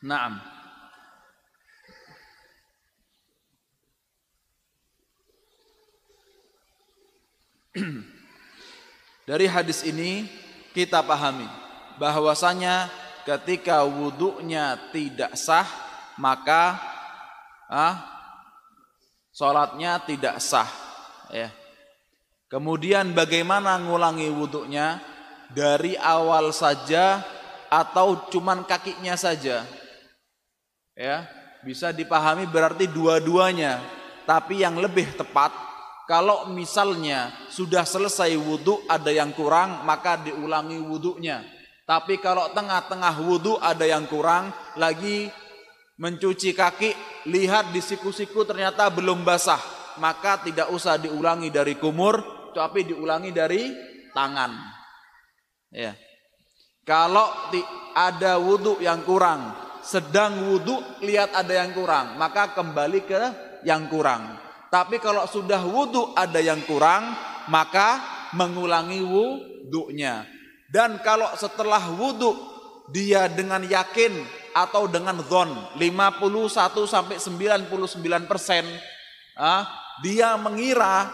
Naam Dari hadis ini kita pahami bahwasanya ketika wudhunya tidak sah maka ah, sholatnya tidak sah ya Kemudian bagaimana ngulangi wudhunya dari awal saja atau cuman kakinya saja? Ya, bisa dipahami berarti dua-duanya. Tapi yang lebih tepat kalau misalnya sudah selesai wudhu ada yang kurang maka diulangi wudhunya. Tapi kalau tengah-tengah wudhu ada yang kurang lagi mencuci kaki lihat di siku-siku ternyata belum basah maka tidak usah diulangi dari kumur tapi diulangi dari tangan. Ya. Kalau ada wudhu yang kurang, sedang wudhu lihat ada yang kurang, maka kembali ke yang kurang. Tapi kalau sudah wudhu ada yang kurang, maka mengulangi wudhunya. Dan kalau setelah wudhu dia dengan yakin atau dengan zon 51 sampai 99 persen, ah, dia mengira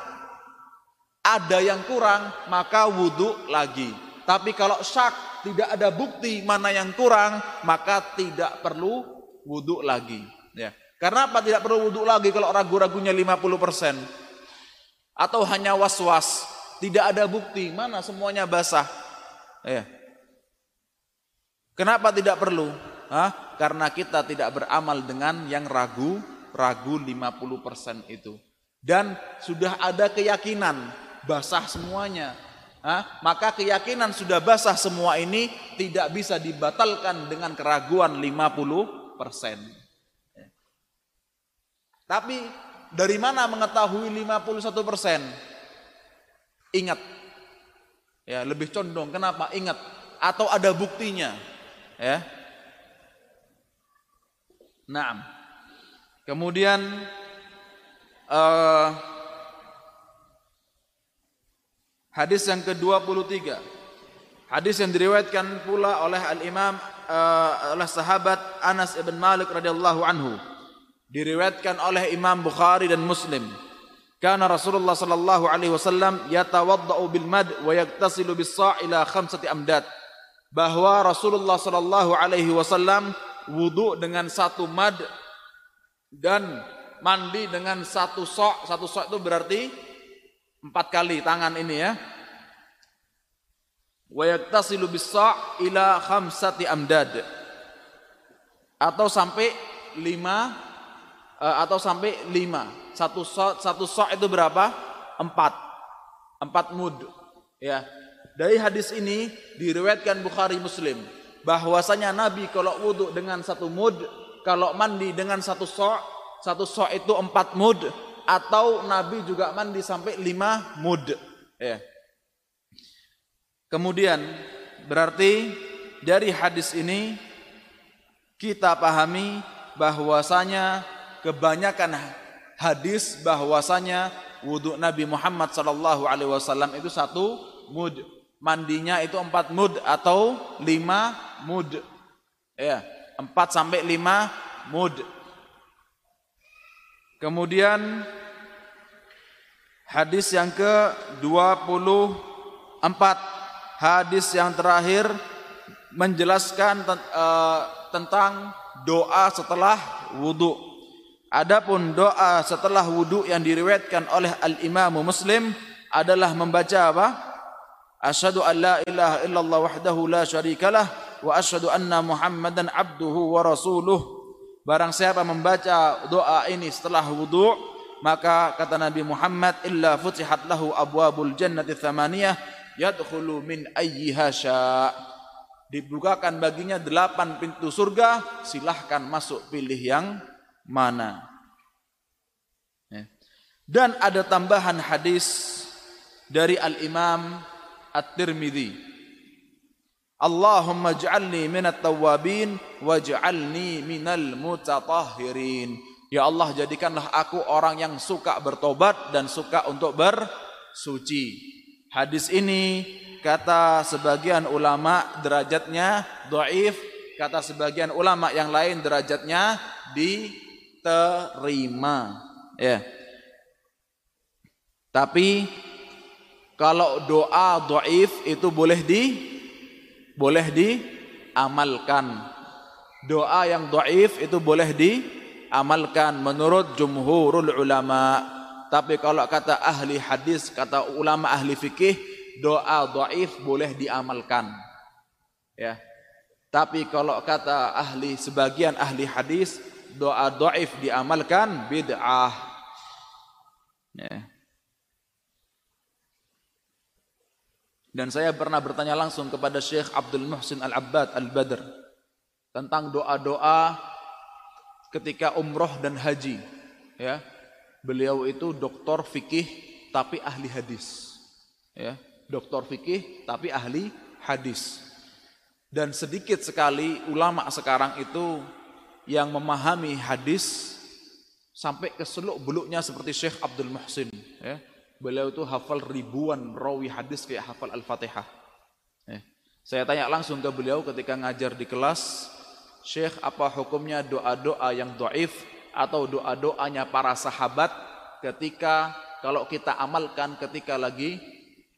ada yang kurang maka wudhu lagi. Tapi kalau syak tidak ada bukti mana yang kurang maka tidak perlu wudhu lagi. Ya. Karena apa tidak perlu wudhu lagi kalau ragu-ragunya 50%? Atau hanya was-was, tidak ada bukti mana semuanya basah. Ya. Kenapa tidak perlu? Hah? Karena kita tidak beramal dengan yang ragu, ragu 50% itu. Dan sudah ada keyakinan basah semuanya. Hah? Maka keyakinan sudah basah semua ini tidak bisa dibatalkan dengan keraguan 50 persen. Tapi dari mana mengetahui 51 persen? Ingat. Ya, lebih condong. Kenapa? Ingat. Atau ada buktinya. Ya. Nah. Kemudian uh, hadis yang ke-23. Hadis yang diriwayatkan pula oleh al-Imam uh, oleh sahabat Anas ibn Malik radhiyallahu anhu diriwayatkan oleh Imam Bukhari dan Muslim. Kana Rasulullah sallallahu alaihi wasallam yatawaddau bil mad wa yaktasilu bis sa' ila khamsati amdad. Bahwa Rasulullah sallallahu alaihi wasallam wudu dengan satu mad dan mandi dengan satu sok. Satu sok itu berarti empat kali tangan ini ya. Wa yaktasilu bis ila khamsati amdad. Atau sampai lima atau sampai lima. Satu sok, satu sok itu berapa? Empat. Empat mud. Ya. Dari hadis ini diriwayatkan Bukhari Muslim bahwasanya Nabi kalau wudhu dengan satu mud, kalau mandi dengan satu sok, satu sok itu empat mud, atau Nabi juga mandi sampai lima mud. Ya. Kemudian berarti dari hadis ini kita pahami bahwasanya kebanyakan hadis bahwasanya wudhu Nabi Muhammad sallallahu alaihi wasallam itu satu mud. Mandinya itu empat mud atau lima mud. Ya, empat sampai lima mud. Kemudian hadis yang ke-24 hadis yang terakhir menjelaskan eh, tentang doa setelah wudhu. Adapun doa setelah wudhu yang diriwayatkan oleh Al-Imam Muslim adalah membaca apa? Asyhadu an la ilaha illallah wahdahu la syarikalah wa asyhadu anna Muhammadan abduhu wa rasuluh. Barang siapa membaca doa ini setelah wudhu, maka kata Nabi Muhammad illa futihat lahu abwabul jannati thamaniyah yadkhulu min ayyiha sya' dibukakan baginya delapan pintu surga silahkan masuk pilih yang mana. Ya. Dan ada tambahan hadis dari Al-Imam At-Tirmidzi. Allahumma ij'alni minat tawabin waj'alni minal mutatahhirin. Ya Allah jadikanlah aku orang yang suka bertobat dan suka untuk bersuci. Hadis ini kata sebagian ulama derajatnya dhaif, kata sebagian ulama yang lain derajatnya di terima ya. Tapi kalau doa doif itu boleh di boleh diamalkan. Doa yang doif itu boleh diamalkan menurut jumhurul ulama. Tapi kalau kata ahli hadis kata ulama ahli fikih doa doif boleh diamalkan. Ya. Tapi kalau kata ahli sebagian ahli hadis doa doif diamalkan bid'ah. Ya. Dan saya pernah bertanya langsung kepada Syekh Abdul Muhsin Al-Abbad Al-Badr tentang doa-doa ketika umroh dan haji. Ya, beliau itu doktor fikih tapi ahli hadis. Ya, doktor fikih tapi ahli hadis. Dan sedikit sekali ulama sekarang itu yang memahami hadis sampai ke seluk beluknya seperti Syekh Abdul Muhsin ya. Beliau itu hafal ribuan rawi hadis kayak hafal Al-Fatihah. Ya. Saya tanya langsung ke beliau ketika ngajar di kelas, Syekh apa hukumnya doa-doa yang doif atau doa-doanya para sahabat ketika kalau kita amalkan ketika lagi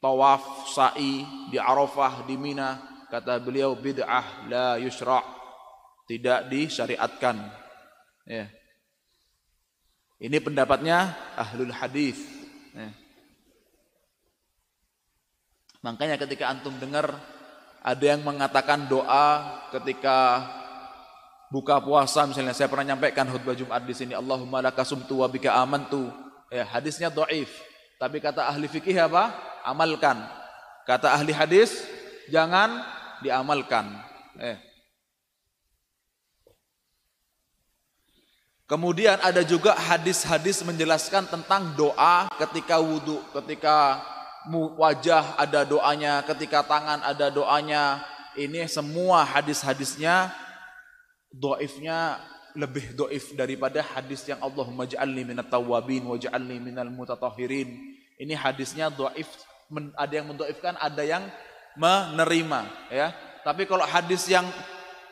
tawaf, sa'i di Arafah, di Mina, kata beliau bid'ah la yusra' tidak disyariatkan. Ya. Ini pendapatnya ahlul hadis. Ya. Makanya ketika antum dengar ada yang mengatakan doa ketika buka puasa misalnya saya pernah nyampaikan khutbah Jumat di sini Allahumma lakasumtu wa bika amantu. Ya, hadisnya dhaif. Tapi kata ahli fikih apa? Amalkan. Kata ahli hadis jangan diamalkan. Eh. Kemudian ada juga hadis-hadis menjelaskan tentang doa ketika wudhu, ketika wajah ada doanya, ketika tangan ada doanya. Ini semua hadis-hadisnya doifnya lebih doif daripada hadis yang Allahumma ja'alni minat tawabin wa ja'alni minal mutatahirin. Ini hadisnya doif, ada yang mendoifkan, ada yang menerima. ya. Tapi kalau hadis yang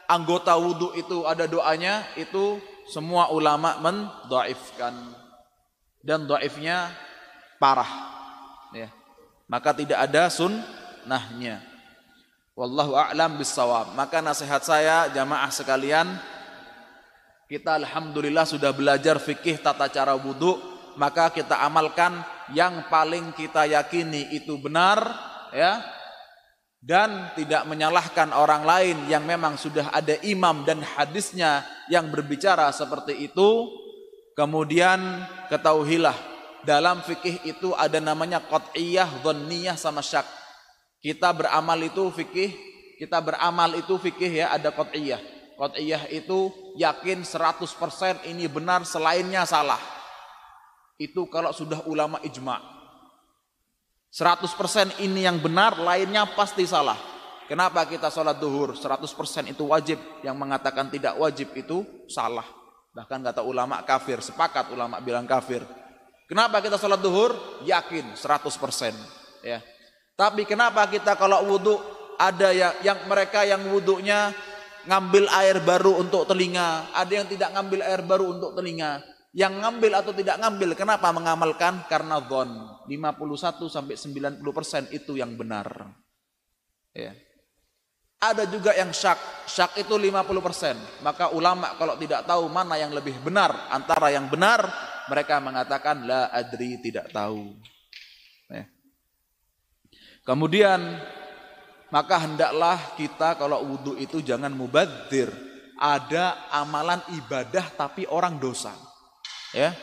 anggota wudhu itu ada doanya, itu semua ulama mendoifkan dan doifnya parah. Ya. Maka tidak ada sunnahnya. Wallahu a'lam bissawab. Maka nasihat saya jamaah sekalian kita alhamdulillah sudah belajar fikih tata cara wudhu maka kita amalkan yang paling kita yakini itu benar ya dan tidak menyalahkan orang lain yang memang sudah ada imam dan hadisnya yang berbicara seperti itu. Kemudian ketahuilah dalam fikih itu ada namanya qat'iyah, dhanniyah sama syak. Kita beramal itu fikih kita beramal itu fikih ya ada qat'iyah. Qat'iyah itu yakin 100% ini benar selainnya salah. Itu kalau sudah ulama ijma' 100% ini yang benar, lainnya pasti salah. Kenapa kita sholat duhur 100% itu wajib, yang mengatakan tidak wajib itu salah. Bahkan kata ulama kafir, sepakat ulama bilang kafir. Kenapa kita sholat duhur? Yakin 100%. Ya. Tapi kenapa kita kalau wudhu ada yang, yang mereka yang wudhunya ngambil air baru untuk telinga, ada yang tidak ngambil air baru untuk telinga. Yang ngambil atau tidak ngambil, kenapa mengamalkan? Karena dhon. 51 sampai 90 persen itu yang benar. Ya. Ada juga yang syak. Syak itu 50 persen. Maka ulama kalau tidak tahu mana yang lebih benar antara yang benar, mereka mengatakan la adri tidak tahu. Ya. Kemudian maka hendaklah kita kalau wudhu itu jangan mubadzir. Ada amalan ibadah tapi orang dosa. Ya.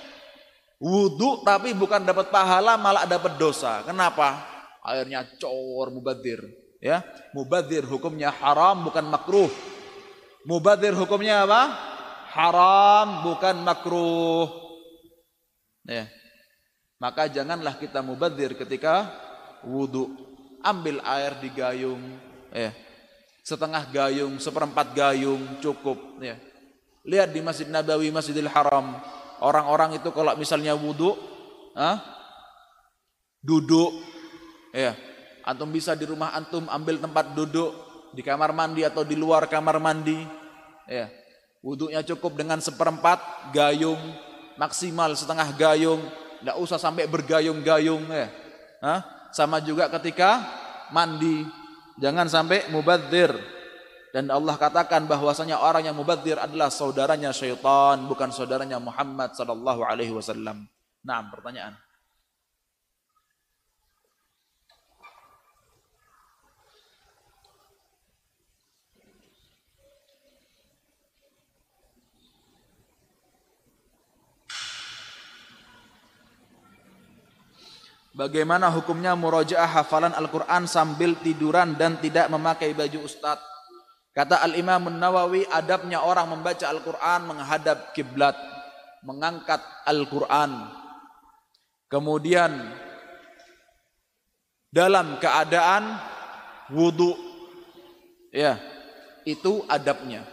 Wudhu tapi bukan dapat pahala malah dapat dosa. Kenapa? Airnya cor mubadir. Ya, mubadir hukumnya haram bukan makruh. Mubadir hukumnya apa? Haram bukan makruh. Ya. Maka janganlah kita mubadir ketika wudhu. Ambil air di gayung. Ya. Setengah gayung, seperempat gayung cukup. Ya. Lihat di Masjid Nabawi, Masjidil Haram orang-orang itu kalau misalnya wudhu, ah, duduk, ya, antum bisa di rumah antum ambil tempat duduk di kamar mandi atau di luar kamar mandi, ya, wudhunya cukup dengan seperempat gayung, maksimal setengah gayung, tidak usah sampai bergayung-gayung, ya, ah, sama juga ketika mandi, jangan sampai mubadzir. Dan Allah katakan bahwasanya orang yang mubadzir adalah saudaranya syaitan, bukan saudaranya Muhammad sallallahu alaihi wasallam. Nah, pertanyaan. Bagaimana hukumnya murojaah hafalan Al-Quran sambil tiduran dan tidak memakai baju ustadz? Kata Al-Imam Nawawi, adabnya orang membaca Al-Quran menghadap kiblat, mengangkat Al-Quran. Kemudian dalam keadaan wudhu, ya itu adabnya.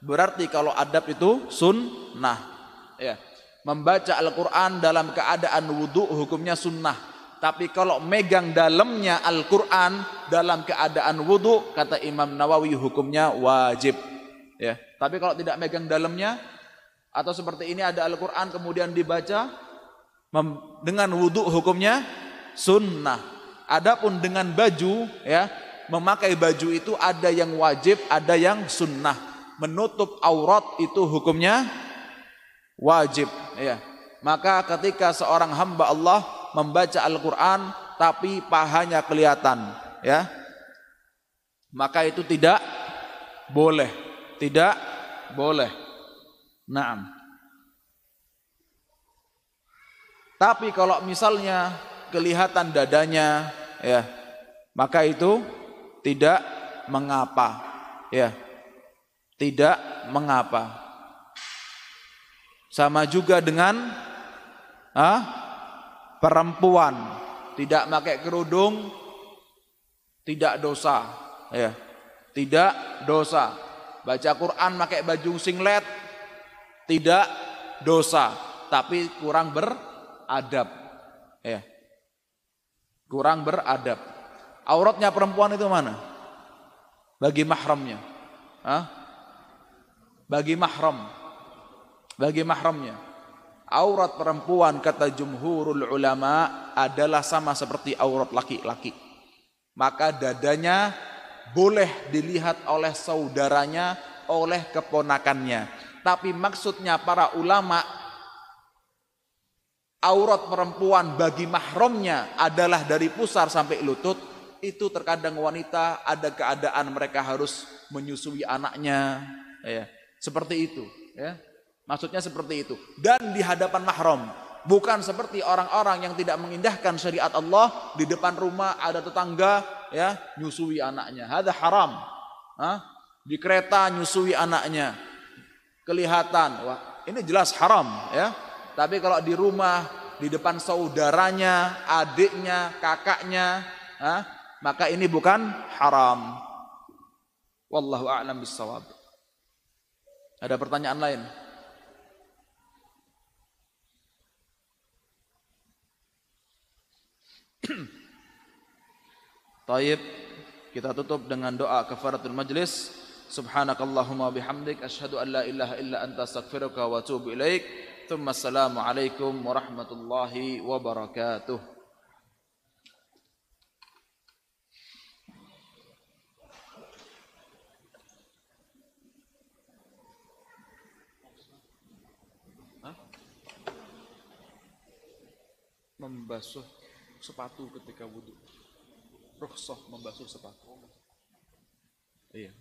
Berarti kalau adab itu sunnah, ya membaca Al-Quran dalam keadaan wudhu hukumnya sunnah. Tapi kalau megang dalamnya Al-Quran dalam keadaan wudhu, kata Imam Nawawi hukumnya wajib. Ya. Tapi kalau tidak megang dalamnya, atau seperti ini ada Al-Quran kemudian dibaca, dengan wudhu hukumnya sunnah. Adapun dengan baju, ya memakai baju itu ada yang wajib, ada yang sunnah. Menutup aurat itu hukumnya wajib. Ya. Maka ketika seorang hamba Allah membaca Al-Quran tapi pahanya kelihatan ya. Maka itu tidak boleh tidak boleh. Naam. Tapi kalau misalnya kelihatan dadanya ya maka itu tidak mengapa ya. Tidak mengapa. Sama juga dengan ah, perempuan tidak pakai kerudung tidak dosa ya. Tidak dosa. Baca Quran pakai baju singlet tidak dosa, tapi kurang beradab. Ya. Kurang beradab. Auratnya perempuan itu mana? Bagi mahramnya. Hah? Bagi mahram. Bagi mahramnya. Aurat perempuan kata jumhurul ulama adalah sama seperti aurat laki-laki. Maka dadanya boleh dilihat oleh saudaranya, oleh keponakannya. Tapi maksudnya para ulama aurat perempuan bagi mahramnya adalah dari pusar sampai lutut. Itu terkadang wanita ada keadaan mereka harus menyusui anaknya, ya. Seperti itu, ya. Maksudnya seperti itu. Dan di hadapan mahram. Bukan seperti orang-orang yang tidak mengindahkan syariat Allah di depan rumah ada tetangga ya nyusui anaknya. Ada haram. Hah? Di kereta nyusui anaknya. Kelihatan. Wah, ini jelas haram ya. Tapi kalau di rumah, di depan saudaranya, adiknya, kakaknya, hah? maka ini bukan haram. Wallahu a'lam bissawab. Ada pertanyaan lain? Taib kita tutup dengan doa kafaratul majlis. Subhanakallahumma bihamdik asyhadu an la ilaha illa anta astaghfiruka wa atubu ilaik. Tsumma assalamu alaikum warahmatullahi wabarakatuh. Membasuh sepatu ketika wudhu rukhsah membasuh sepatu. Iya.